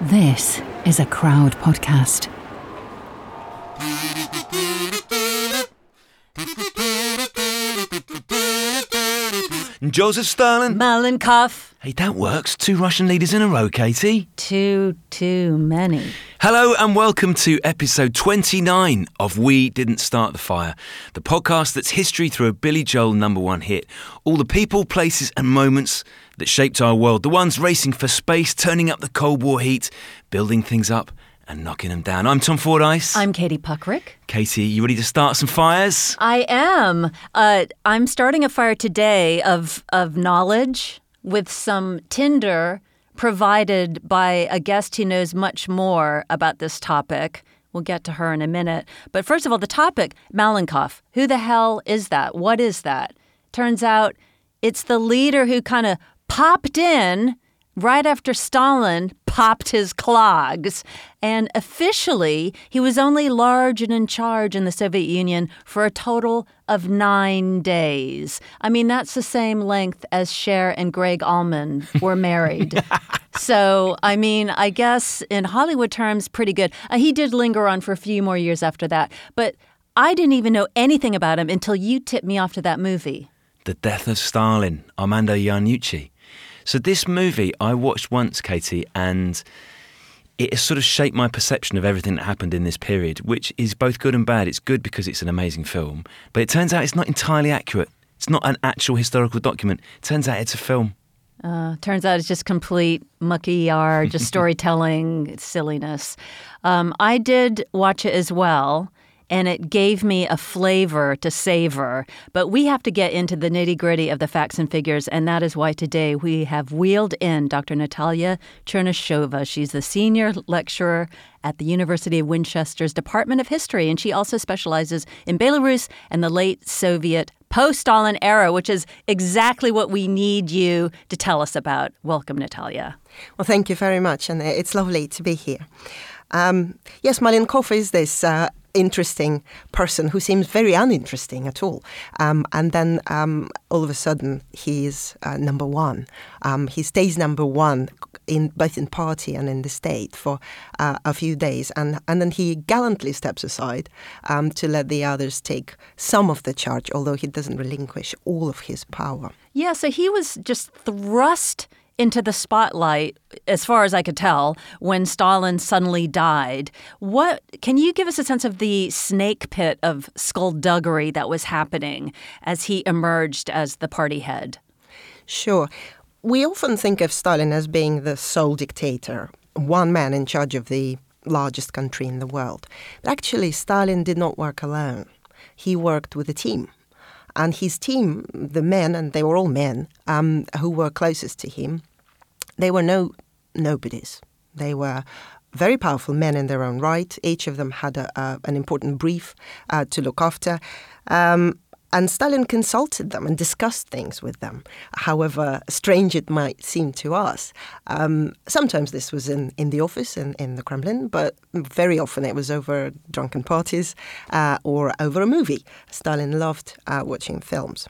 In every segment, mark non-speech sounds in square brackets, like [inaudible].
This is a crowd podcast. Joseph Stalin. Malenkov. Hey, that works. Two Russian leaders in a row, Katie. Too, too many. Hello and welcome to episode 29 of We Didn't Start the Fire, the podcast that's history through a Billy Joel number one hit. All the people, places, and moments that shaped our world. The ones racing for space, turning up the Cold War heat, building things up, and knocking them down. I'm Tom Fordyce. I'm Katie Puckrick. Katie, you ready to start some fires? I am. Uh, I'm starting a fire today of of knowledge with some tinder provided by a guest who knows much more about this topic. We'll get to her in a minute. But first of all, the topic Malenkov. Who the hell is that? What is that? Turns out it's the leader who kind of popped in right after Stalin popped his clogs. And officially, he was only large and in charge in the Soviet Union for a total of nine days. I mean, that's the same length as Cher and Gregg Allman were married. [laughs] so, I mean, I guess in Hollywood terms, pretty good. Uh, he did linger on for a few more years after that. But I didn't even know anything about him until you tipped me off to that movie. The Death of Stalin, Armando Iannucci. So this movie I watched once, Katie, and it has sort of shaped my perception of everything that happened in this period, which is both good and bad. It's good because it's an amazing film, but it turns out it's not entirely accurate. It's not an actual historical document. It turns out it's a film. Uh, turns out it's just complete mucky yard, just [laughs] storytelling silliness. Um, I did watch it as well and it gave me a flavor to savor. But we have to get into the nitty gritty of the facts and figures, and that is why today we have wheeled in Dr. Natalia Chernyshova. She's the senior lecturer at the University of Winchester's Department of History, and she also specializes in Belarus and the late Soviet post Stalin era, which is exactly what we need you to tell us about. Welcome, Natalia. Well, thank you very much, and it's lovely to be here. Um, yes, Malenkov is this uh, interesting person who seems very uninteresting at all. Um, and then um, all of a sudden, he is uh, number one. Um, he stays number one in both in party and in the state for uh, a few days, and and then he gallantly steps aside um, to let the others take some of the charge, although he doesn't relinquish all of his power. Yeah, so he was just thrust into the spotlight, as far as I could tell, when Stalin suddenly died. What can you give us a sense of the snake pit of skullduggery that was happening as he emerged as the party head? Sure. We often think of Stalin as being the sole dictator, one man in charge of the largest country in the world. But actually, Stalin did not work alone. He worked with a team. And his team, the men, and they were all men um, who were closest to him, they were no nobodies. They were very powerful men in their own right. Each of them had a, a, an important brief uh, to look after. Um, and Stalin consulted them and discussed things with them, however strange it might seem to us. Um, sometimes this was in, in the office in, in the Kremlin, but very often it was over drunken parties uh, or over a movie. Stalin loved uh, watching films.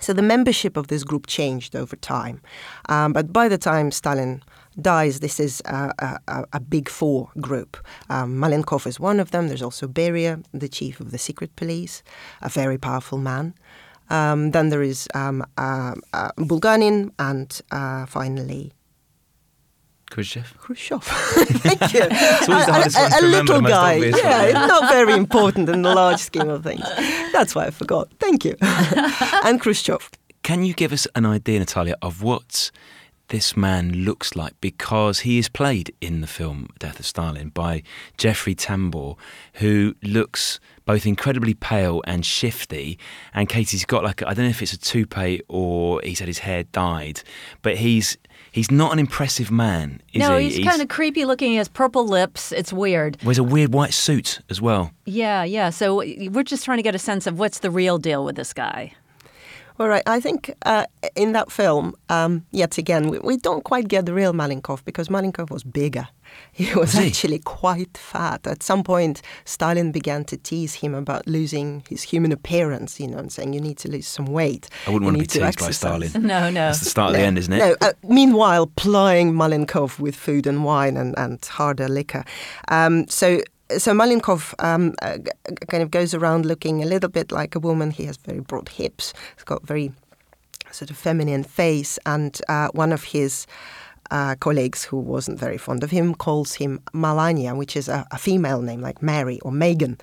So the membership of this group changed over time. Um, but by the time Stalin dies, this is a, a, a big four group. Um, Malenkov is one of them. There's also Beria, the chief of the secret police, a very powerful man. Um, then there is um, uh, uh, Bulganin and uh, finally Khrushchev. Khrushchev. [laughs] Thank you. [laughs] It's always the A- hardest a, one to a little guy. yeah, it's not very [laughs] important in the large scheme of things. That's why I forgot. Thank you. and Khrushchev. Can you give us an idea, Natalia, of what this man looks like? Because he is played in the film Death of Stalin by Jeffrey Tambor, who looks both incredibly pale and shifty. And Katie's got like, I don't know if it's a toupee or he's had his hair dyed, but he's. He's not an impressive man, is no, he? he's, kind of creepy looking. He has purple lips. It's weird. wears a weird white suit as well. Yeah, yeah. So we're just trying to get a sense of what's the real deal with this guy. All right. I think uh, in that film, um, yet again, we, we don't quite get the real Malenkov because Malenkov was bigger. [laughs] He was Was he? actually quite fat. At some point, Stalin began to tease him about losing his human appearance, you know, and saying, you need to lose some weight. I wouldn't You want to be need teased by. Stalin. [laughs] No, no. That's the start of the end, isn't it? No. Uh, meanwhile, plying Malenkov with food and wine and, and harder liquor. Um, so. So Malenkov um, uh, kind of goes around looking a little bit like a woman. He has very broad hips. He's got very sort of feminine face, and uh, one of his uh, colleagues, who wasn't very fond of him, calls him Malania, which is a, a female name like Mary or Megan.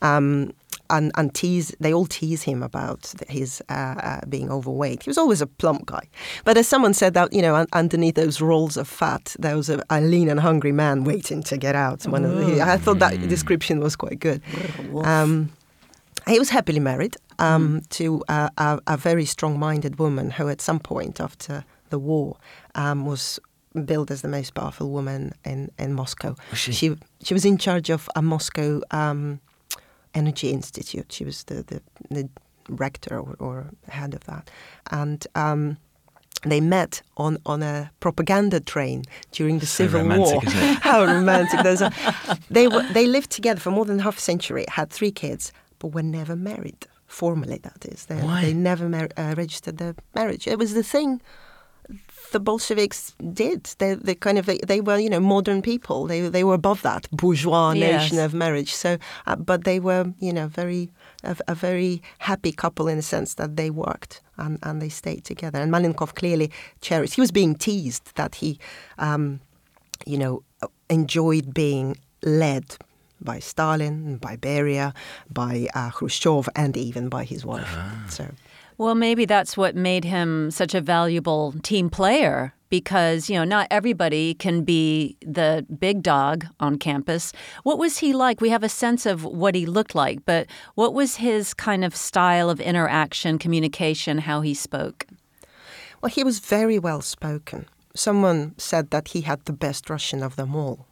Um, and, and tease, they all tease him about his uh, uh, being overweight. He was always a plump guy, but as someone said that, you know, un- underneath those rolls of fat, there was a, a lean and hungry man waiting to get out. One of the, I thought that description was quite good. Um, he was happily married um, to uh, a, a very strong-minded woman who, at some point after the war, um, was billed as the most powerful woman in, in Moscow. Was she? she she was in charge of a Moscow um, Energy Institute. She was the the, the rector or, or head of that, and. Um, they met on, on a propaganda train during the So Civil War. [laughs] How romantic! They were, they lived together for more than half a century, had three kids, but were never married formally. That is, they, they never mar- uh, registered their marriage. It was the thing the Bolsheviks did. They, they kind of they were you know modern people. They they were above that bourgeois Yes. notion of marriage. So, uh, but they were you know very a, a very happy couple in the sense that they worked and, and they stayed together. And Malenkov clearly cherished. He was being teased that he, um, you know, enjoyed being led. By Stalin, by Beria, by uh, Khrushchev, and even by his wife. So Well, maybe that's what made him such a valuable team player because, you know, not everybody can be the big dog on campus. What was he like? We have a sense of what he looked like, but what was his kind of style of interaction, communication, how he spoke? Well, he was very well spoken. Someone said that he had the best Russian of them all.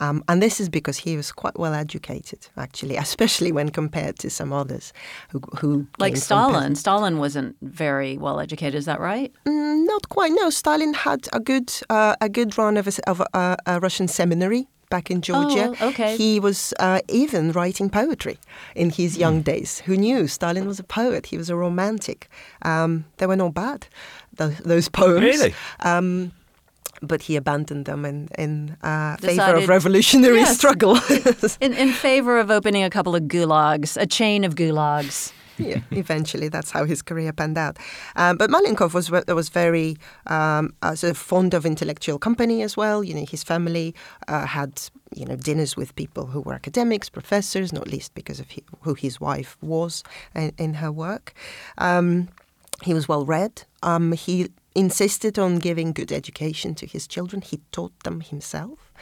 Um, and this is because he was quite well educated, actually, [laughs] especially when compared to some others who, who Like came Stalin. peasant- Stalin wasn't very well educated, is that right? Mm, not quite. No, Stalin had a good uh, a good run of a, s- of a, a Russian seminary back in Georgia. Oh, okay. He was uh, even writing poetry in his Hmm. young days. Who knew? Stalin was a poet. He was a romantic. Um, they were not bad, those, those poems. Really? Um, but he abandoned them in, in uh, favor of revolutionary Yes. struggle. [laughs] In, in favor of opening a couple of gulags, a chain of gulags. yeah, eventually, that's how his career panned out. Um, but Malenkov was was very um, uh, sort of fond of intellectual company as well. You know, his family uh, had you know dinners with people who were academics, professors, not least because of he, who his wife was in, in her work. Um, he was well read. Um, he insisted on giving good education to his children. He taught them himself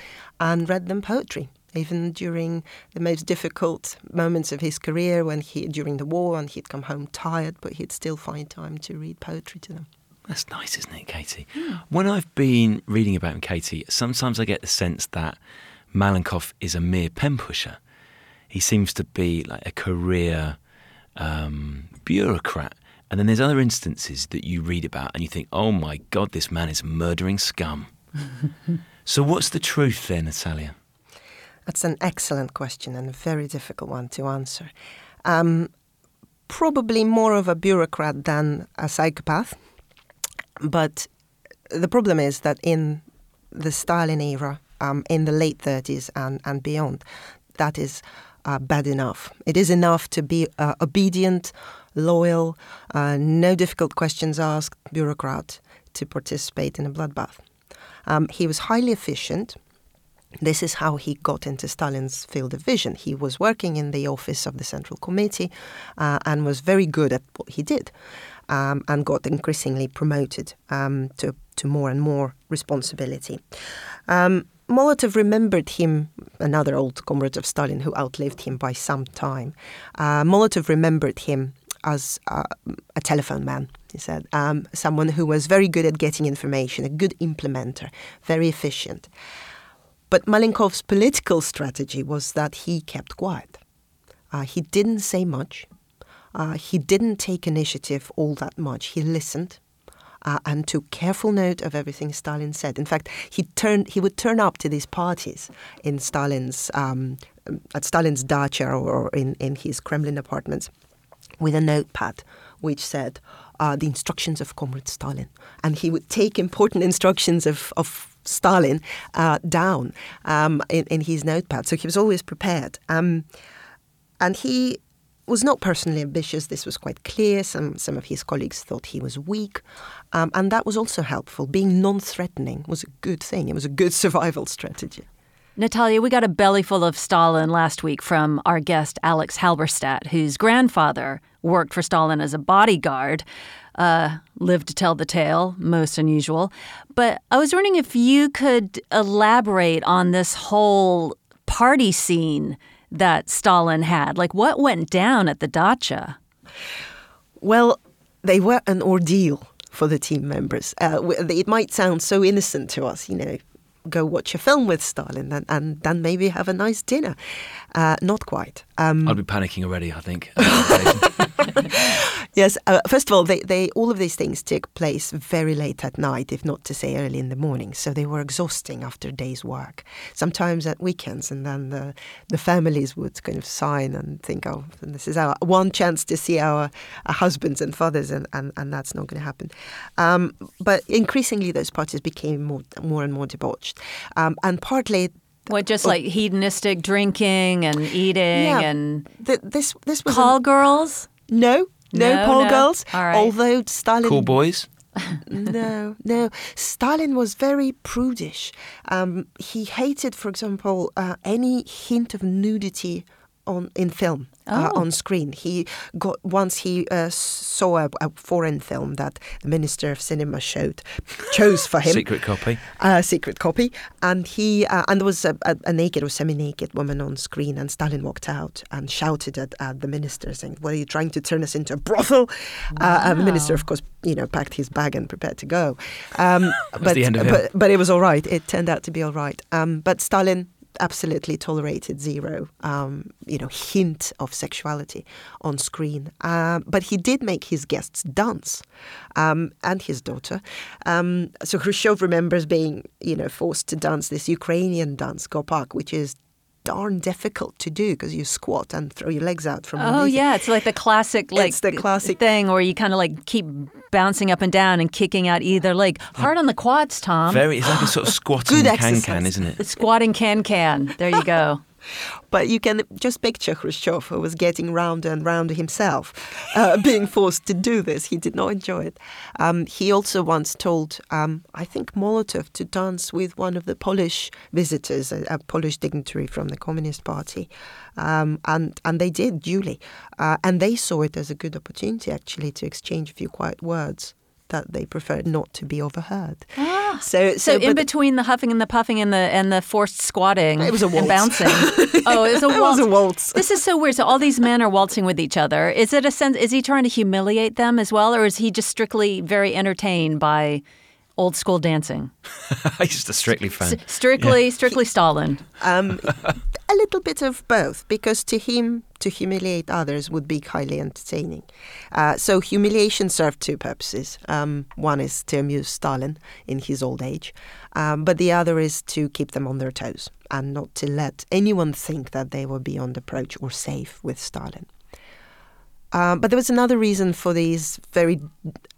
and read them poetry. Even during the most difficult moments of his career, when he during the war, and he'd come home tired, but he'd still find time to read poetry to them. That's nice, isn't it, Katie? When I've been reading about him, Katie, sometimes I get the sense that Malenkov is a mere pen pusher. He seems to be like a career um, bureaucrat. And then there's other instances that you read about and you think, oh my God, this man is murdering scum. [laughs] so what's the truth there, Natalia? That's an excellent question and a very difficult one to answer. Um, probably more of a bureaucrat than a psychopath. But the problem is that in the Stalin era, um, in the late 30s and, and beyond, that is uh, bad enough. It is enough to be uh, obedient, loyal, uh, no difficult questions asked bureaucrat to participate in a bloodbath. Um, he was highly efficient. This is how he got into Stalin's field of vision. He was working in the office of the Central Committee uh, and was very good at what he did um, and got increasingly promoted um, to, to more and more responsibility. Um, Molotov remembered him, another old comrade of Stalin who outlived him by some time. Uh, Molotov remembered him as uh, a telephone man, he said, um, someone who was very good at getting information, a good implementer, very efficient. But Malenkov's political strategy was that he kept quiet. Uh, he didn't say much. Uh, he didn't take initiative all that much. He listened uh, and took careful note of everything Stalin said. In fact, he turned he would turn up to these parties in Stalin's um, at Stalin's dacha or in, in his Kremlin apartments with a notepad which said uh, the instructions of Comrade Stalin, and he would take important [laughs] instructions of, of Stalin uh, down um, in, in, his notepad. So he was always prepared. Um, and he was not personally ambitious. This was quite clear. Some some of his colleagues thought he was weak, um, and that was also helpful. Being non-threatening was a good thing. It was a good [laughs] survival strategy. Natalia, we got a belly full of Stalin last week from our guest Alex Halberstadt, whose grandfather worked for Stalin as a bodyguard. Uh, lived to tell the tale, most unusual. But I was wondering if you could elaborate on this whole party scene that Stalin had. Like, what went down at the dacha? Well, they were an ordeal for the team members. Uh, it might sound so innocent to us, you know, go watch a film with Stalin and, and then maybe have a nice dinner. Uh, not quite. Um, I'd be panicking already, I think. [laughs] [laughs] yes. Uh, first of all, they, they all of these things took place very late at night, if not to say early in the morning. So they were exhausting after a day's work. Sometimes at weekends, and then the the families would kind of sign and think, "Oh, this is our one chance to see our, our husbands and fathers," and, and, and that's not going to happen. Um, but increasingly, those parties became more more and more debauched, um, and partly what, just like hedonistic drinking and eating yeah, and th- this this was call an, girls? No, no, no call no. girls. All right. Although Stalin, cool boys. [laughs] no, no. Stalin was very prudish. Um, he hated, for example, uh, any hint of nudity on in film uh, oh. on screen. He got once he uh, saw a, a, foreign film that the Minister of Cinema showed [laughs] chose for him. secret copy. Uh, secret copy, and he uh, and there was a, a, a naked or semi-naked woman on screen, and Stalin walked out and shouted at, at the minister, saying, "What are you trying to turn us into a brothel?" Wow. and the minister, of course, you know, packed his bag and prepared to go. Um, [laughs] but, but, but, it was all right. It turned out to be all right. Um, but Stalin absolutely tolerated zero, um, you know, hint of sexuality on screen. Uh, but he did make his guests dance, um, and his daughter. Um, so Khrushchev remembers being, you know, forced to dance this Ukrainian dance, Gopak, which is darn difficult to do because you squat and throw your legs out from. Oh yeah, it's like the classic like it's the classic thing where you kind of like keep bouncing up and down and kicking out either leg. Hard on the quads, Tom. Very. It's like a sort of [gasps] squatting can can, isn't it? squatting can can. There you go. But you can just picture Khrushchev, who was getting rounder and rounder himself, uh, [laughs] being forced to do this. He did not enjoy it. Um, he also once told, um, I think, Molotov to dance with one of the Polish visitors, a, a Polish dignitary from the Communist Party. Um, and, and they did duly. Uh, and they saw it as a good opportunity, actually, to exchange a few quiet words that they preferred not to be overheard. Ah, so, so, so in between the huffing and the puffing and the and the forced squatting, it was a waltz. and bouncing. [laughs] oh, it was a waltz. it was a waltz. This is so weird. So all these men are waltzing with each other. Is it a sense? Is he trying to humiliate them as well, or is he just strictly very entertained by? old school dancing. [laughs] He's just a strictly fan. S- strictly, yeah. strictly Stalin. Um, a little bit of both, because to him, to humiliate others would be highly entertaining. Uh, so humiliation served two purposes. Um, one is to amuse Stalin in his old age, um, but the other is to keep them on their toes and not to let anyone think that they were beyond approach or safe with Stalin. Um, but there was another reason for these very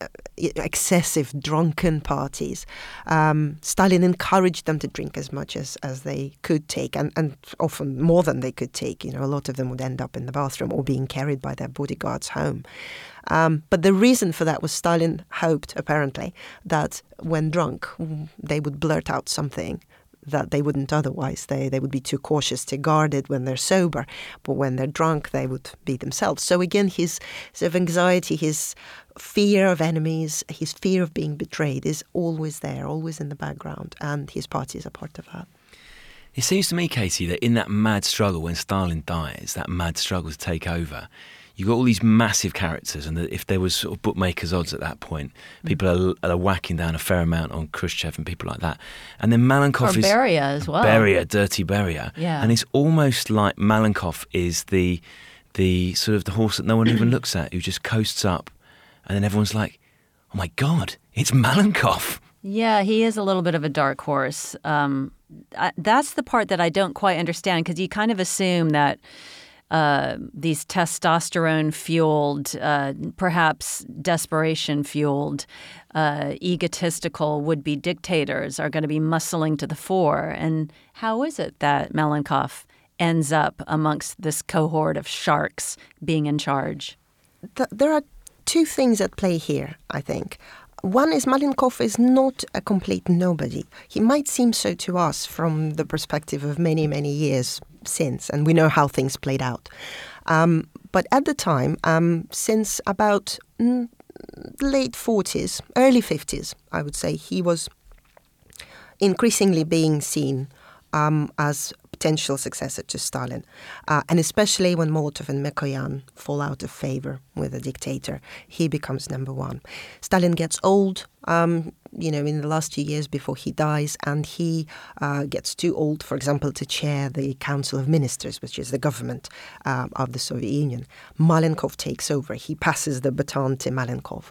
uh, excessive drunken parties. Um, Stalin encouraged them to drink as much as, as they could take, and, and often more than they could take. You know, a lot of them would end up in the bathroom or being carried by their bodyguards home. Um, but the reason for that was Stalin hoped, apparently, that when drunk, they would blurt out something that they wouldn't otherwise. They, they would be too cautious to guard it when they're sober, but when they're drunk, they would be themselves. So again, his sort of anxiety, his fear of enemies, his fear of being betrayed is always there, always in the background, and his party is a part of that. It seems to me, Katie, that in that mad struggle when Stalin dies, that mad struggle to take over, you've got all these massive characters, and if there was sort of bookmakers' odds at that point, mm. people are, are, whacking down a fair amount on Khrushchev and people like that. And then Malenkov or is Beria as well. Beria, dirty Beria. Yeah. And it's almost like Malenkov is the the sort of the horse that no one even [clears throat] looks at, who just coasts up, and then everyone's like, "Oh my God, it's Malenkov." Yeah, he is a little bit of a dark horse. Um, I, that's the part that I don't quite understand because you kind of assume that uh, these testosterone fueled, uh, perhaps desperation fueled, uh, egotistical would be dictators are going to be muscling to the fore. And how is it that Malenkov ends up amongst this cohort of sharks being in charge? There are two things at play here, I think. One is Malenkov is not a complete nobody. He might seem so to us from the perspective of many, many years since, and we know how things played out. Um, but at the time, um, since about mm, late 40s, early 50s, I would say, he was increasingly being seen um, as potential successor to Stalin, uh, and especially when Molotov and Mikoyan fall out of favor with the dictator, he becomes number one. Stalin gets old, um, you know, in the last few years before he dies, and he uh, gets too old, for example, to chair the Council of Ministers, which is the government uh, of the Soviet Union. Malenkov takes over. He passes the baton to Malenkov.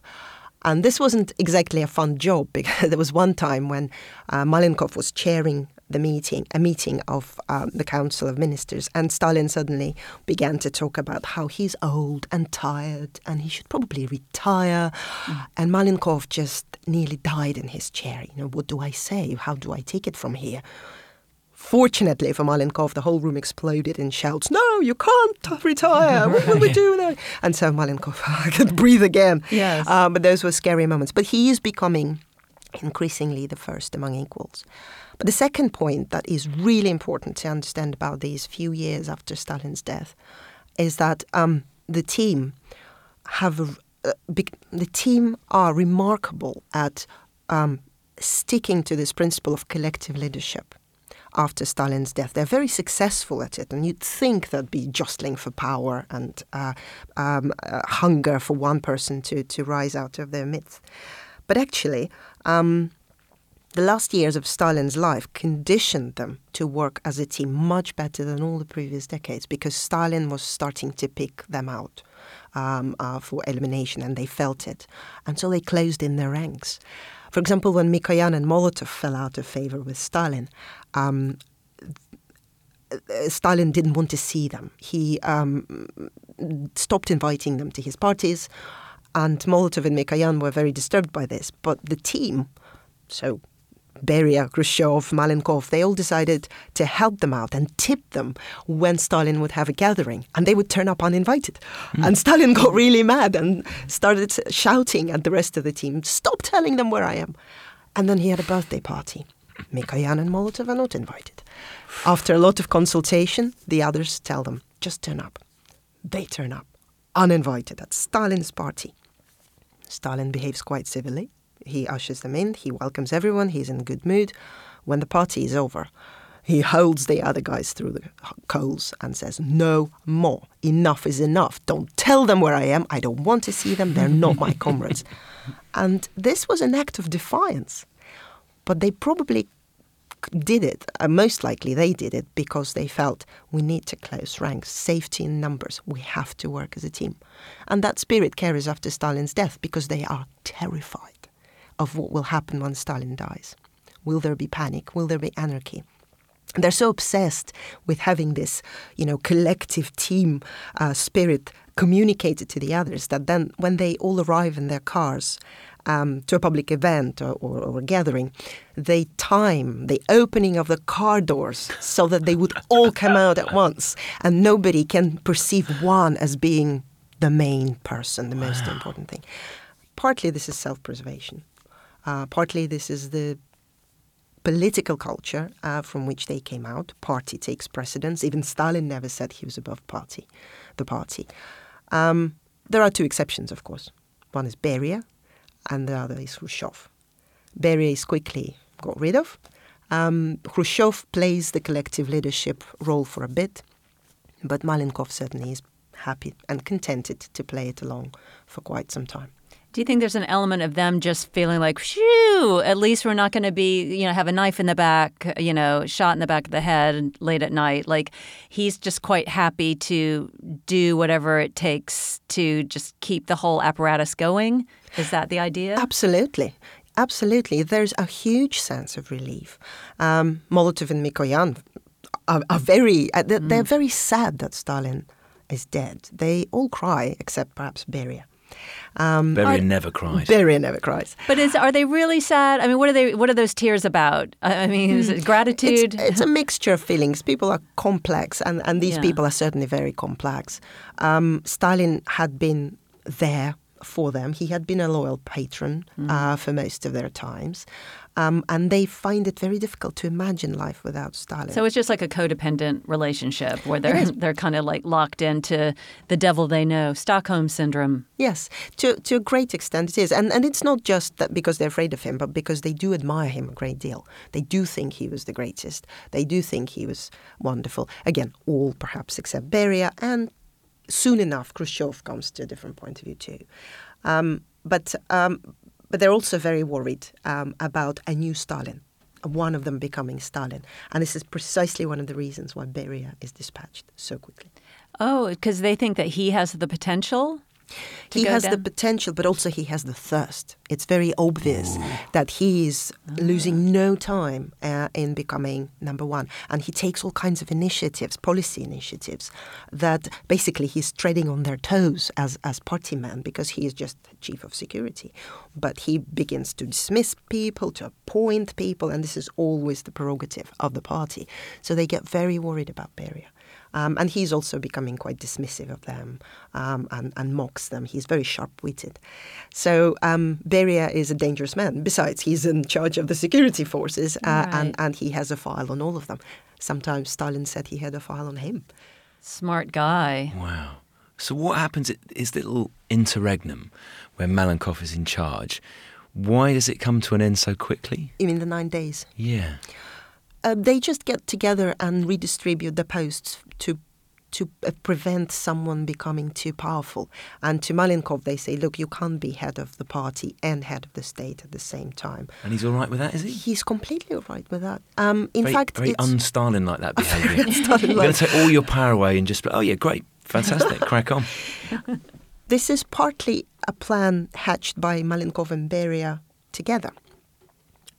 And this wasn't exactly a fun job [laughs] because there was one time when uh, Malenkov was chairing the meeting, a meeting of um, the Council of Ministers, and Stalin suddenly began to talk about how he's old and tired and he should probably retire. Mm. And Malenkov just nearly died in his chair. You know, what do I say? How do I take it from here? Fortunately for Malenkov, the whole room exploded in shouts, No, you can't retire. What will we do [laughs] now? And so Malenkov [laughs] could breathe again. Yes. Um, but those were scary moments. But he is becoming increasingly the first among equals. But the second point that is really important to understand about these few years after Stalin's death is that um, the team have uh, the team are remarkable at um, sticking to this principle of collective leadership after Stalin's death. They're very successful at it, and you'd think there'd be jostling for power and uh, um, uh, hunger for one person to, to rise out of their midst. But actually, um, the last years of Stalin's life conditioned them to work as a team much better than all the previous decades because Stalin was starting to pick them out um, uh, for elimination and they felt it. And so they closed in their ranks. For example, when Mikoyan and Molotov fell out of favor with Stalin, um, Stalin didn't want to see them. He um, stopped inviting them to his parties, and Molotov and Mikoyan were very disturbed by this. But the team, so Beria, Khrushchev, Malenkov, they all decided to help them out and tip them when Stalin would have a gathering. And they would turn up uninvited. Mm. And Stalin got really mad and started shouting at the rest of the team, Stop telling them where I am. And then he had a birthday party. Mikoyan and Molotov are not invited. After a lot of consultation, the others tell them, Just turn up. They turn up, uninvited, at Stalin's party. Stalin behaves quite civilly he ushers them in, he welcomes everyone, he's in good mood. When the party is over, he holds the other guys through the coals and says, No more. Enough is enough. Don't tell them where I am. I don't want to see them. They're not my comrades. [laughs] And this was an act of defiance. But they probably did it, uh, most likely they did it because they felt we need to close ranks, safety in numbers, we have to work as a team. And that spirit carries after Stalin's death because they are terrified of what will happen when Stalin dies. Will there be panic? Will there be anarchy? they're so obsessed with having this, you know, collective team uh, spirit communicated to the others that then when they all arrive in their cars um, to a public event or, or, or, a gathering, they time the opening of the car doors so that they would all come out at once and nobody can perceive one as being the main person, the most important thing. Partly this is self preservation, uh, partly this is the political culture uh, from which they came out. Party takes precedence. Even Stalin never said he was above party, the party. Um, there are two exceptions, of course. One is Beria, and the other is Khrushchev. Beria is quickly got rid of. Um, Khrushchev plays the collective leadership role for a bit, but Malenkov certainly is happy and contented to play it along for quite some time. Do you think there's an element of them just feeling like, shoo, at least we're not going to be, you know, have a knife in the back, you know, shot in the back of the head late at night? Like he's just quite happy to do whatever it takes to just keep the whole apparatus going? Is that the idea? Absolutely. Absolutely. There's a huge sense of relief. Um, Molotov and Mikoyan are, are very, uh, they're, mm. they're very sad that Stalin is dead. They all cry, except perhaps Beria. Um, Beria never cries. Beria never cries. But is are they really sad? I mean, what are they? What are those tears about? I mean, is it hmm. gratitude? It's, it's, a mixture of feelings. People are complex, and, and these yeah. people are certainly very complex. Um, Stalin had been there for them. He had been a loyal patron mm. uh, for most of their times. Um, and they find it very difficult to imagine life without Stalin. So it's just like a codependent relationship where they're [laughs] they're kind of like locked into the devil they know, Stockholm syndrome. Yes, to to a great extent it is, and and it's not just that because they're afraid of him, but because they do admire him a great deal. They do think he was the greatest. They do think he was wonderful. Again, all perhaps except Beria, and soon enough, Khrushchev comes to a different point of view too. Um, but um, but they're also very worried um, about a new Stalin, one of them becoming Stalin. And this is precisely one of the reasons why Beria is dispatched so quickly. Oh, because they think that he has the potential? He has down? the potential, but also he has the thirst. It's very obvious that he is losing no time uh, in becoming number one. And he takes all kinds of initiatives, policy initiatives, that basically he's treading on their toes as, as party man because he is just chief of security. But he begins to dismiss people, to appoint people, and this is always the prerogative of the party. So they get very worried about Beria. Um, and he's also becoming quite dismissive of them um, and, and, mocks them. He's very sharp witted. So um, Beria is a dangerous man. Besides, he's in charge of the security forces uh, right. and, and he has a file on all of them. Sometimes Stalin said he had a file on him. Smart guy. Wow. So what happens at this little interregnum where Malenkov is in charge? Why does it come to an end so quickly? You mean the nine days? Yeah uh, they just get together and redistribute the posts to to uh, prevent someone becoming too powerful. And to Malenkov, they say, look, you can't be head of the party and head of the state at the same time. And he's all right with that, is he? He's completely all right with that. Um, in very, fact, very un-Stalin like that [laughs] behaviour. You're going to take all your power away and just, oh yeah, great, fantastic, [laughs] crack on. This is partly a plan hatched by Malenkov and Beria together.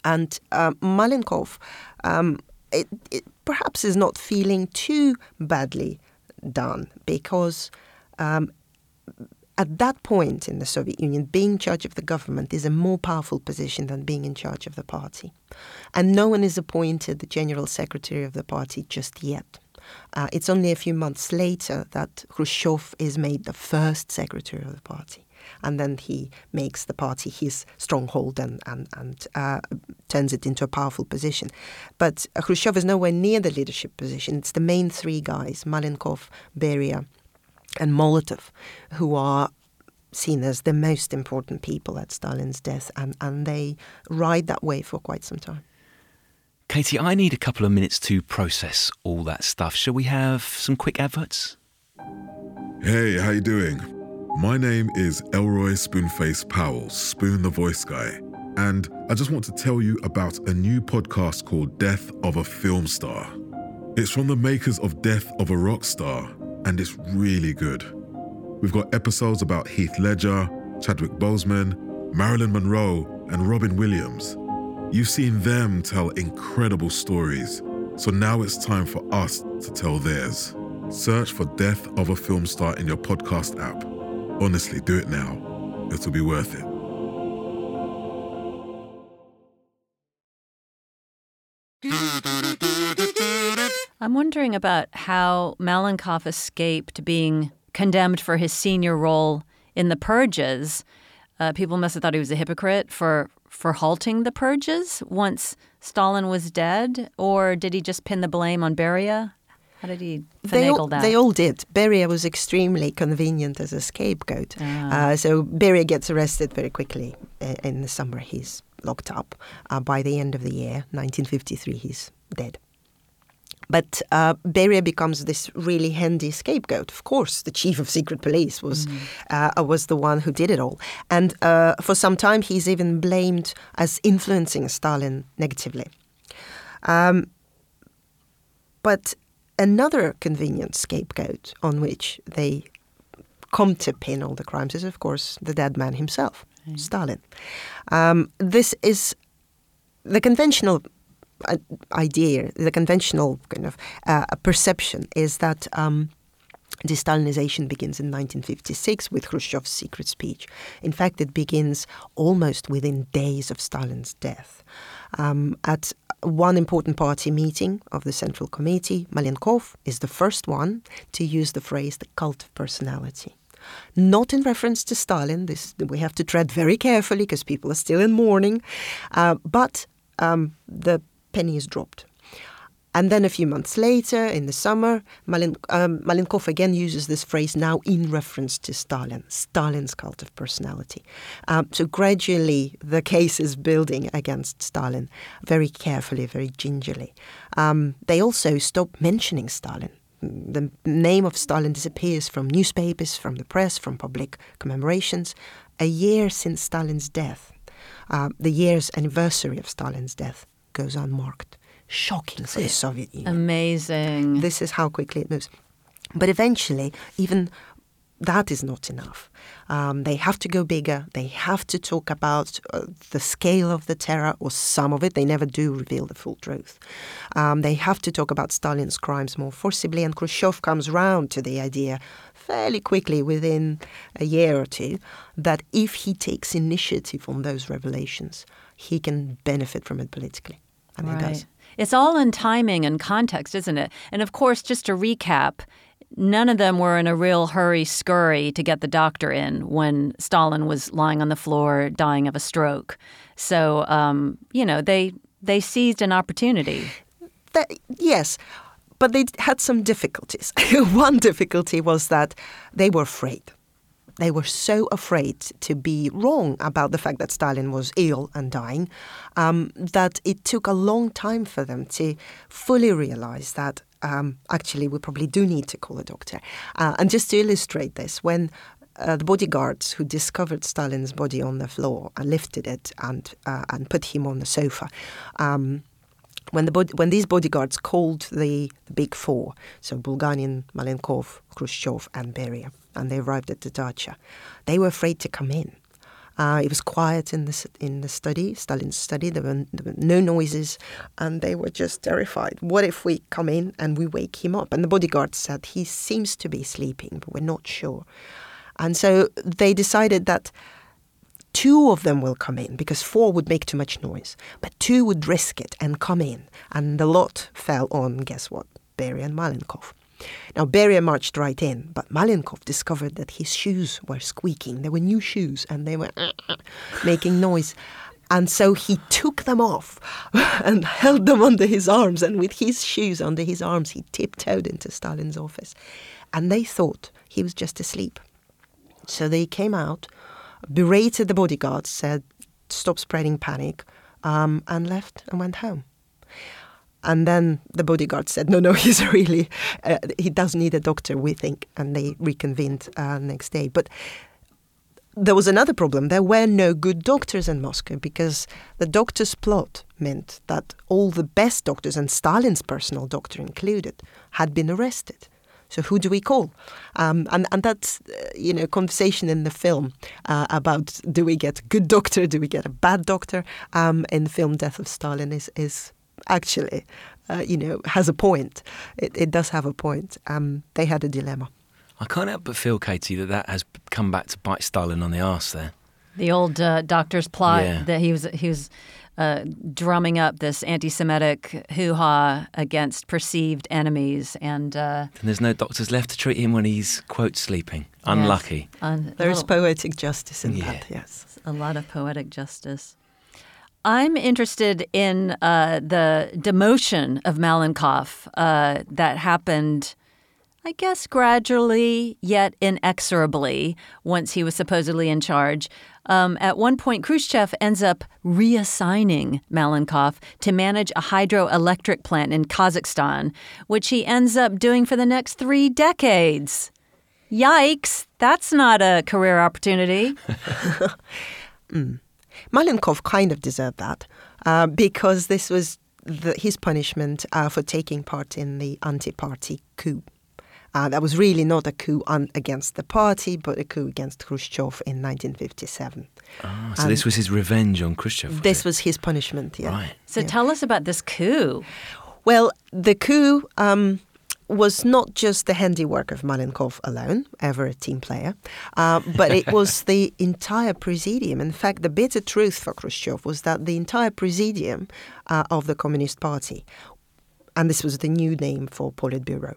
And uh, Malenkov um, it, it perhaps is not feeling too badly done because um, at that point in the Soviet Union, being in charge of the government is a more powerful position than being in charge of the party. And no one is appointed the general secretary of the party just yet. Uh, it's only a few months later that Khrushchev is made the first secretary of the party and then he makes the party his stronghold and and and uh, turns it into a powerful position. But Khrushchev is nowhere near the leadership position. It's the main three guys: Malenkov, Beria, and Molotov, who are seen as the most important people at Stalin's death, and, and they ride that way for quite some time. Katie, I need a couple of minutes to process all that stuff. Shall we have some quick adverts? Hey, how you doing? My name is Elroy Spoonface Powell, Spoon the Voice Guy, and I just want to tell you about a new podcast called Death of a Film Star. It's from the makers of Death of a Rock Star, and it's really good. We've got episodes about Heath Ledger, Chadwick Boseman, Marilyn Monroe, and Robin Williams. You've seen them tell incredible stories So now it's time for us to tell theirs. Search for Death of a Film Star in your podcast app. Honestly, do it now. It'll be worth it. I'm wondering about how Malenkov escaped being condemned for his senior role in the purges. Uh, people must have thought he was a hypocrite for for halting the purges once Stalin was dead, or did he just pin the blame on Beria? How did he they all, that? They all did. Beria was extremely convenient as a scapegoat. Uh, so Beria gets arrested very quickly uh, in the summer. He's locked up. Uh, by the end of the year, 1953, he's dead. But uh, Beria becomes this really handy scapegoat. Of course, the chief of secret police was uh, was the one who did it all, and uh, for some time he's even blamed as influencing Stalin negatively. Um, but another convenient scapegoat on which they come to pin all the crimes is, of course, the dead man himself, Stalin. Um, this is the conventional uh, idea, the conventional kind of uh, perception is that um, de-Stalinization begins in 1956 with Khrushchev's secret speech. In fact, it begins almost within days of Stalin's death. Um, at one important party meeting of the Central Committee, Malenkov is the first one to use the phrase the cult of personality. Not in reference to Stalin, this we have to tread very carefully because people are still in mourning, uh, but um, the penny is dropped. And then a few months later, in the summer, Malin, um, Malenkov again uses this phrase now in reference to Stalin, Stalin's cult of personality. Um, so gradually, the case is building against Stalin, very carefully, very gingerly. Um, they also stop mentioning Stalin. The name of Stalin disappears from newspapers, from the press, from public commemorations. A year since Stalin's death, uh, the year's anniversary of Stalin's death, goes unmarked shocking Soviet Union. Amazing. This is how quickly it moves. But eventually, even that is not enough. Um, they have to go bigger. They have to talk about uh, the scale of the terror, or some of it. They never do reveal the full truth. Um, they have to talk about Stalin's crimes more forcibly, and Khrushchev comes round to the idea fairly quickly, within a year or two, that if he takes initiative on those revelations, he can benefit from it politically. And he does. It's all in timing and context, isn't it? And of course, just to recap, none of them were in a real hurry scurry to get the doctor in when Stalin was lying on the floor dying of a stroke. So, um, you know, they they seized an opportunity. That, yes, but they had some difficulties. [laughs] One difficulty was that they were afraid. They were so afraid to be wrong about the fact that Stalin was ill and dying um, that it took a long time for them to fully realize that um, actually we probably do need to call a doctor. Uh, and just to illustrate this, when uh, the bodyguards who discovered Stalin's body on the floor and lifted it and uh, and put him on the sofa. Um, when the when these bodyguards called the, the big four, so Bulganin, Malenkov, Khrushchev, and Beria, and they arrived at the dacha, they were afraid to come in. Uh, it was quiet in the in the study, Stalin's study. There were, there were no noises, and they were just terrified. What if we come in and we wake him up? And the bodyguard said he seems to be sleeping, but we're not sure. And so they decided that two of them will come in because four would make too much noise, but two would risk it and come in. And the lot fell on, guess what? Beria and Malenkov. Now, Beria marched right in, but Malenkov discovered that his shoes were squeaking. They were new shoes and they were [laughs] making noise. And so he took them off [laughs] and held them under his arms. And with his shoes under his arms, he tiptoed into Stalin's office. And they thought he was just asleep. So they came out, berated the bodyguards, said, stop spreading panic, um, and left and went home. And then the bodyguard said, no, no, [laughs] he's really, uh, he does need a doctor, we think. And they reconvened uh, next day. But there was another problem. There were no good doctors in Moscow because the doctor's plot meant that all the best doctors, and Stalin's personal doctor included, had been arrested. So who do we call? Um, and and that's uh, you know conversation in the film uh, about do we get good doctor, do we get a bad doctor? Um, in the film Death of Stalin is is actually, uh, you know, has a point. It, it does have a point. Um, they had a dilemma. I can't help but feel, Katie, that that has come back to bite Stalin on the arse there. The old uh, doctor's plot Yeah. that he was he was uh, drumming up this anti-Semitic hoo-ha against perceived enemies, and uh, And there's no doctors left to treat him when he's, quote, sleeping. Unlucky. yes, un- There is poetic justice in Yeah. that, yes. a lot of poetic justice. I'm interested in uh, the demotion of Malenkov uh, that happened, I guess, gradually yet inexorably once he was supposedly in charge. Um, at one point, Khrushchev ends up reassigning Malenkov to manage a hydroelectric plant in Kazakhstan, which he ends up doing for the next three decades. Yikes, that's not a career opportunity. [laughs] Malenkov kind of deserved that uh, because this was the, his punishment uh, for taking part in the anti-party coup. Uh, that was really not a coup un- against the party, but a coup against Khrushchev in 1957. Ah, so this was his revenge on Khrushchev. was This it? was his punishment, yeah. Right. So tell us about this coup. Well, the coup um, was not just the handiwork of Malenkov alone, ever a team player, uh, but it was [laughs] the entire presidium. In fact, the bitter truth for Khrushchev was that the entire presidium uh, of the Communist Party, and this was the new name for Politburo,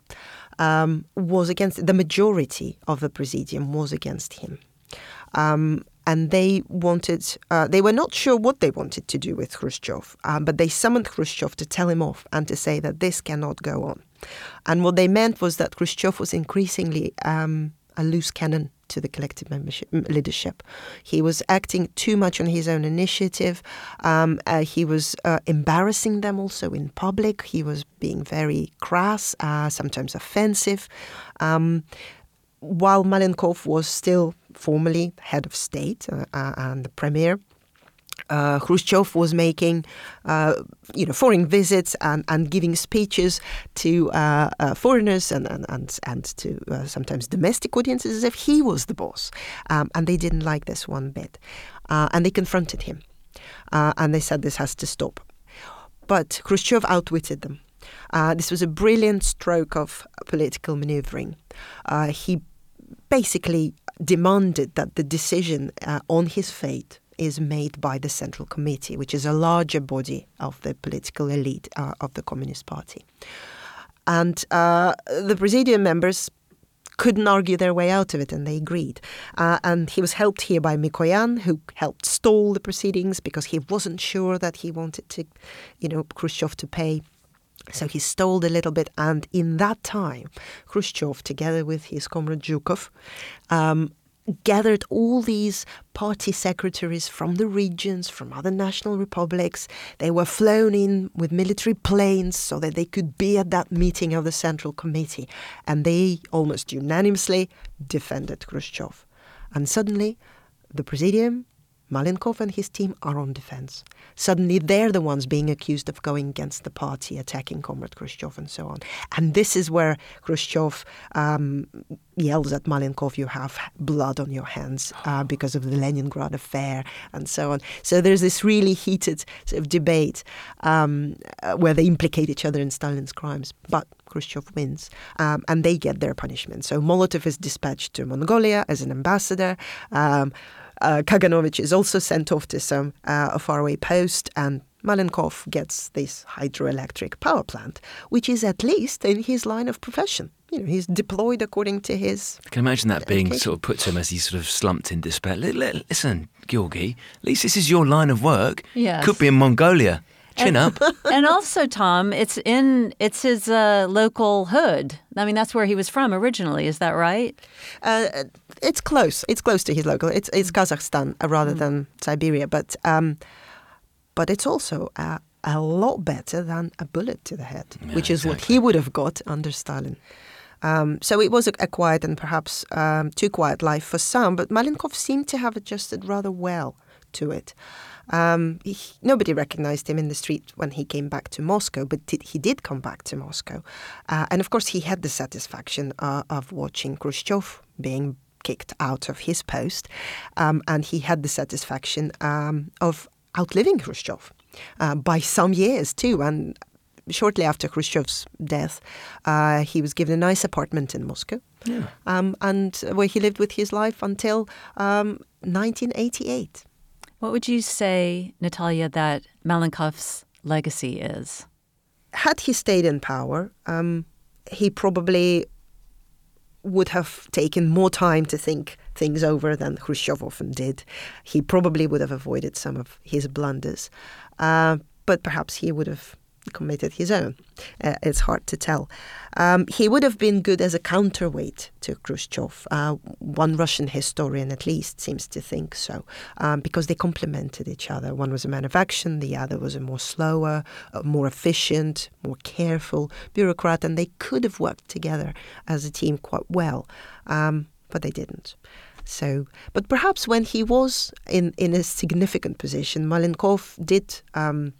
um, was against the majority of the presidium was against him. Um, and they wanted, uh, they were not sure what they wanted to do with Khrushchev, um, but they summoned Khrushchev to tell him off and to say that this cannot go on. And what they meant was that Khrushchev was increasingly um, a loose cannon to the collective membership, leadership. He was acting too much on his own initiative. Um, uh, he was uh, embarrassing them also in public. He was being very crass, uh, sometimes offensive. Um, while Malenkov was still formally head of state uh, uh, and the premier, uh, Khrushchev was making, uh, you know, foreign visits and, and giving speeches to uh, uh, foreigners and and and, and to uh, sometimes domestic audiences as if he was the boss, um, and they didn't like this one bit, uh, and they confronted him, and they said this has to stop. But Khrushchev outwitted them. This was a brilliant stroke of political maneuvering. He basically demanded that the decision on his fate is made by the Central Committee, which is a larger body of the political elite uh, of the Communist Party. And uh, the Presidium members couldn't argue their way out of it, and they agreed. Uh, and he was helped here by Mikoyan, who helped stall the proceedings because he wasn't sure that he wanted to, you know, Khrushchev to pay. So he stalled a little bit, and in that time, Khrushchev, together with his comrade Zhukov, um, gathered all these party secretaries from the regions, from other national republics. They were flown in with military planes so that they could be at that meeting of the Central Committee. And they almost unanimously defended Khrushchev. And suddenly, the Presidium, Malenkov and his team are on defense. Suddenly, they're the ones being accused of going against the party, attacking Comrade Khrushchev, and so on. And this is where Khrushchev um, yells at Malenkov, You have blood on your hands uh, [gasps] because of the Leningrad affair, and so on. So there's this really heated sort of debate um, uh, where they implicate each other in Stalin's crimes. But Khrushchev wins, um, and they get their punishment. So Molotov is dispatched to Mongolia as an ambassador. Um, Kaganovich is also sent off to some uh, faraway post, and Malenkov gets this hydroelectric power plant, which is at least in his line of profession. You know, he's deployed according to his. I can imagine that being Dedication. sort of put to him as he sort of slumped in despair. Li- li- Listen, Georgi, at least this is your line of work. Yes. Could be in Mongolia. Chin up. [laughs] and also, Tom, it's in it's his uh, local hood. I mean, that's where he was from originally. Is that right? Uh, it's close. It's close to his local. It's it's Kazakhstan uh, rather than Siberia, but um, but it's also uh, a lot better than a bullet to the head, which is what he would have got under Stalin. Um, so it was a, a quiet and perhaps um, too quiet life for some, but Malenkov seemed to have adjusted rather well to it. Um, he, nobody recognized him in the street when he came back to Moscow, but did, he did come back to Moscow. Uh, and of course, he had the satisfaction uh, of watching Khrushchev being kicked out of his post. Um, and he had the satisfaction um, of outliving Khrushchev uh, by some years too. And shortly after Khrushchev's death, uh, he was given a nice apartment in Moscow. Yeah. Um, and where he lived with his life until um, 1988. What would you say, Natalia, that Malenkov's legacy is? Had he stayed in power, um, he probably would have taken more time to think things over than Khrushchev often did. He probably would have avoided some of his blunders, uh, but perhaps he would have committed his own. Uh, it's hard to tell. Um, he would have been good as a counterweight to Khrushchev. Uh, one Russian historian, at least, seems to think so, um, because they complemented each other. One was a man of action, the other was a more slower, uh, more efficient, more careful bureaucrat, and they could have worked together as a team quite well, um, but they didn't. So, but perhaps when he was in, in a significant position, Malenkov did um,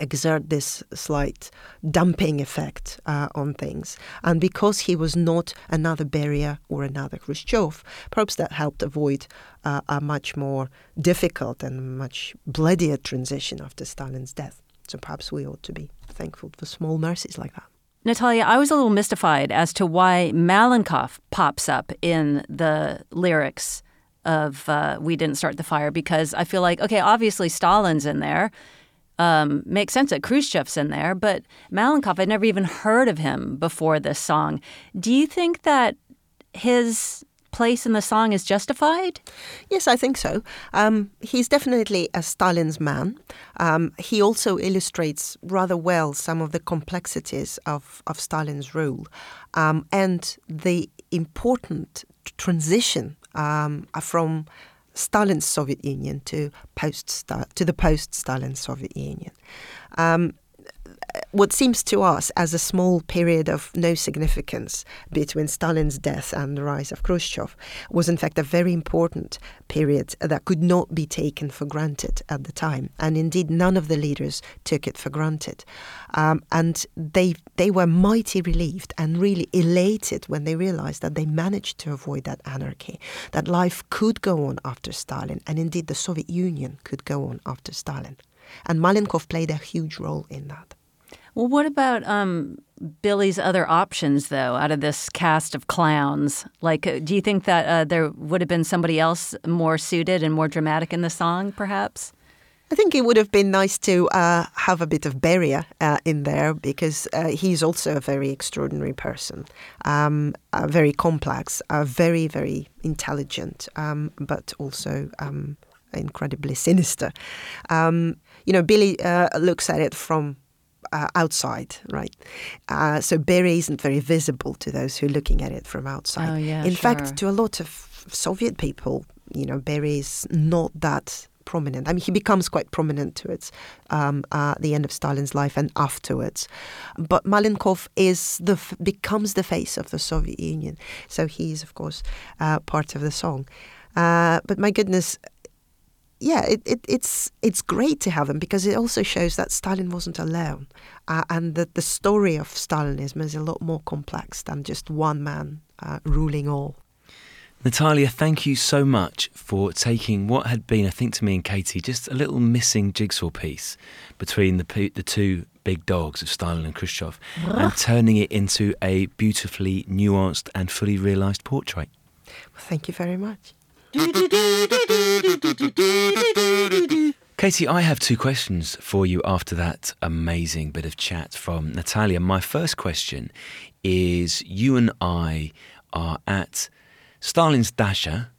exert this slight dumping effect uh, on things. And because he was not another Beria or another Khrushchev, perhaps that helped avoid uh, a much more difficult and much bloodier transition after Stalin's death. So perhaps we ought to be thankful for small mercies like that. Natalia, I was a little mystified as to why Malenkov pops up in the lyrics of uh, We Didn't Start the Fire because I feel like, okay, obviously Stalin's in there um, makes sense that Khrushchev's in there, but Malenkov, I'd never even heard of him before this song. Do you think that his place in the song is justified? Yes, I think so. Um, he's definitely a Stalin's man. Um, he also illustrates rather well some of the complexities of, of Stalin's rule um, and the important transition um, from Stalin's Soviet Union to post to the post-Stalin Soviet Union. Um, what seems to us as a small period of no significance between Stalin's death and the rise of Khrushchev was, in fact, a very important period that could not be taken for granted at the time. And indeed, none of the leaders took it for granted. Um, and they, they were mighty relieved and really elated when they realized that they managed to avoid that anarchy, that life could go on after Stalin, and indeed the Soviet Union could go on after Stalin. And Malenkov played a huge role in that. Well, what about um, Billy's other options, though, out of this cast of clowns? Like, uh, do you think that uh, there would have been somebody else more suited and more dramatic in the song, perhaps? I think it would have been nice to uh, have a bit of Beria uh, in there because uh, he's also a very extraordinary person, um, very complex, very, very intelligent, um, but also um, incredibly sinister. Um, you know, Billy uh, looks at it from uh, outside, right? Uh, so Beria isn't very visible to those who are looking at it from outside. Oh, yeah, In sure. fact, to a lot of Soviet people, you know, Beria is not that prominent. I mean, he becomes quite prominent towards um, uh, the end of Stalin's life and afterwards. But Malenkov is the becomes the face of the Soviet Union. So he's, of course, uh, part of the song. Uh, but my goodness, yeah, it, it, it's it's great to have them because it also shows that Stalin wasn't alone, uh, and that the story of Stalinism is a lot more complex than just one man uh, ruling all. Natalia, thank you so much for taking what had been, I think, to me and Katie, just a little missing jigsaw piece between the the two big dogs of Stalin and Khrushchev, and [laughs] turning it into a beautifully nuanced and fully realised portrait. Well, thank you very much. Katie, I have two questions for you after that amazing bit of chat from Natalia. My first question is You and I are at Stalin's dacha,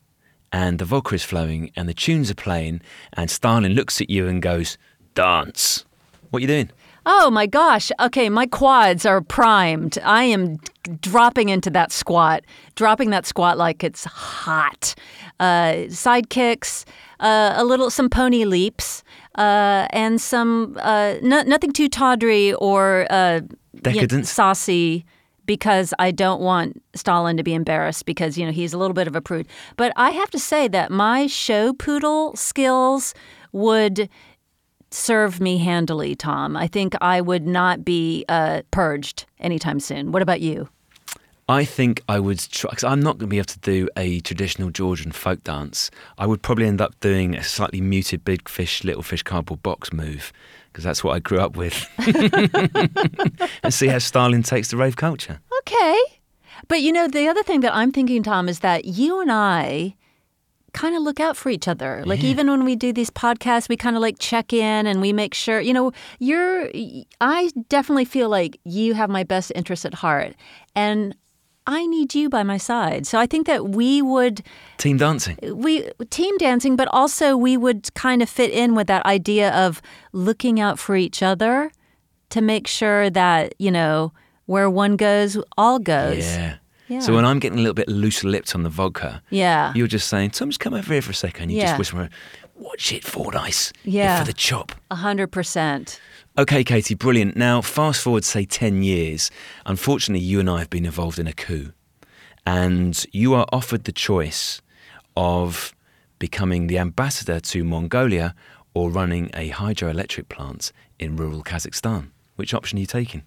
and the vodka is flowing, and the tunes are playing, and Stalin looks at you and goes, Dance. What are you doing? Oh my gosh. Okay, my quads are primed. I am dropping into that squat, dropping that squat like it's hot. Uh, side kicks, uh, a little, some pony leaps, uh, and some, uh, no, nothing too tawdry or uh, Decadent. saucy because I don't want Stalin to be embarrassed because, you know, he's a little bit of a prude. But I have to say that my show poodle skills would serve me handily, Tom. I think I would not be uh, purged anytime soon. What about you? I think I would try, because I'm not going to be able to do a traditional Georgian folk dance. I would probably end up doing a slightly muted big fish, little fish cardboard box move, because that's what I grew up with. [laughs] and see how Stalin takes the rave culture. Okay. But you know, the other thing that I'm thinking, Tom, is that you and I kind of look out for each other. Like even when we do these podcasts, we kind of like check in and we make sure, you know, you're I definitely feel like you have my best interest at heart. And I need you by my side. So I think that we would Team dancing. we team dancing, but also we would kind of fit in with that idea of looking out for each other to make sure that, you know, where one goes, all goes. Yeah. Yeah. So when I'm getting a little bit loose lipped on the vodka, Yeah. you're just saying, Tom, just come over here for a second. And you Yeah. just whisper, watch it, Fordyce. You're Yeah. for the chop. A hundred percent. Okay, Katie, brilliant. Now, fast forward, say, 10 years. Unfortunately, you and I have been involved in a coup. And you are offered the choice of becoming the ambassador to Mongolia or running a hydroelectric plant in rural Kazakhstan. Which option are you taking?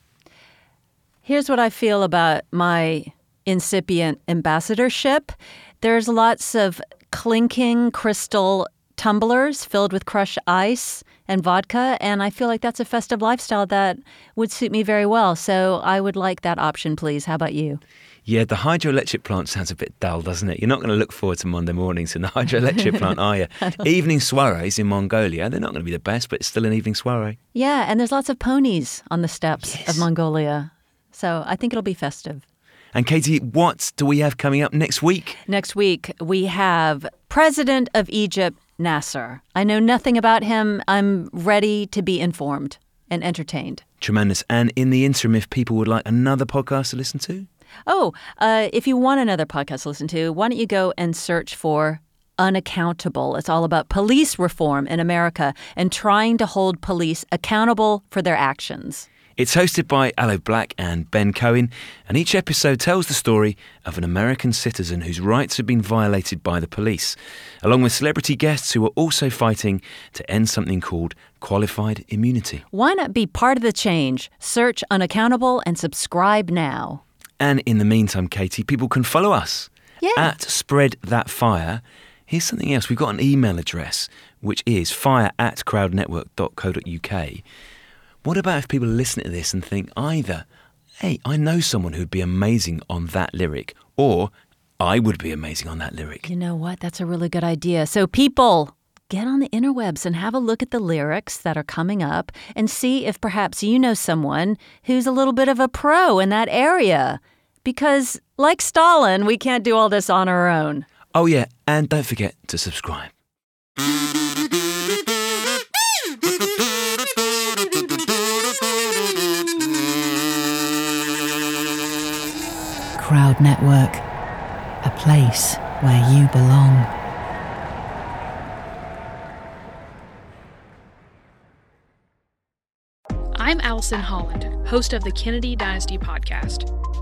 Here's what I feel about my incipient ambassadorship. There's lots of clinking crystal tumblers filled with crushed ice and vodka, and I feel like that's a festive lifestyle that would suit me very well. So I would like that option, please. How about you? Yeah, the hydroelectric plant sounds a bit dull, doesn't it? You're not going to look forward to Monday mornings in the [laughs] hydroelectric plant, are you? [laughs] Evening soirees in Mongolia, they're not going to be the best, but it's still an evening soiree. Yeah, and there's lots of ponies on the steppes of Mongolia. So I think it'll be festive. And Katie, what do we have coming up next week? Next week, we have President of Egypt, Nasser. I know nothing about him. I'm ready to be informed and entertained. Tremendous. And in the interim, if people would like another podcast to listen to, Oh, uh, if you want another podcast to listen to, why don't you go and search for Unaccountable? It's all about police reform in America and trying to hold police accountable for their actions. It's hosted by Aloe Blacc and Ben Cohen, and each episode tells the story of an American citizen whose rights have been violated by the police, along with celebrity guests who are also fighting to end something called qualified immunity. Why not be part of the change? Search Unaccountable and subscribe now. And in the meantime, Katie, people can follow us Yeah. at Spread That Fire. Here's something else. We've got an email address, which is fire at crowdnetwork.co.uk. What about if people listen to this and think either, hey, I know someone who'd be amazing on that lyric, or I would be amazing on that lyric? You know what? That's a really good idea. So, people, get on the interwebs and have a look at the lyrics that are coming up and see if perhaps you know someone who's a little bit of a pro in that area. Because, like Stalin, we can't do all this on our own. Oh, yeah, and don't forget to subscribe. Crowd Network, a place where you belong. I'm Allison Holland, host of the Kennedy Dynasty podcast.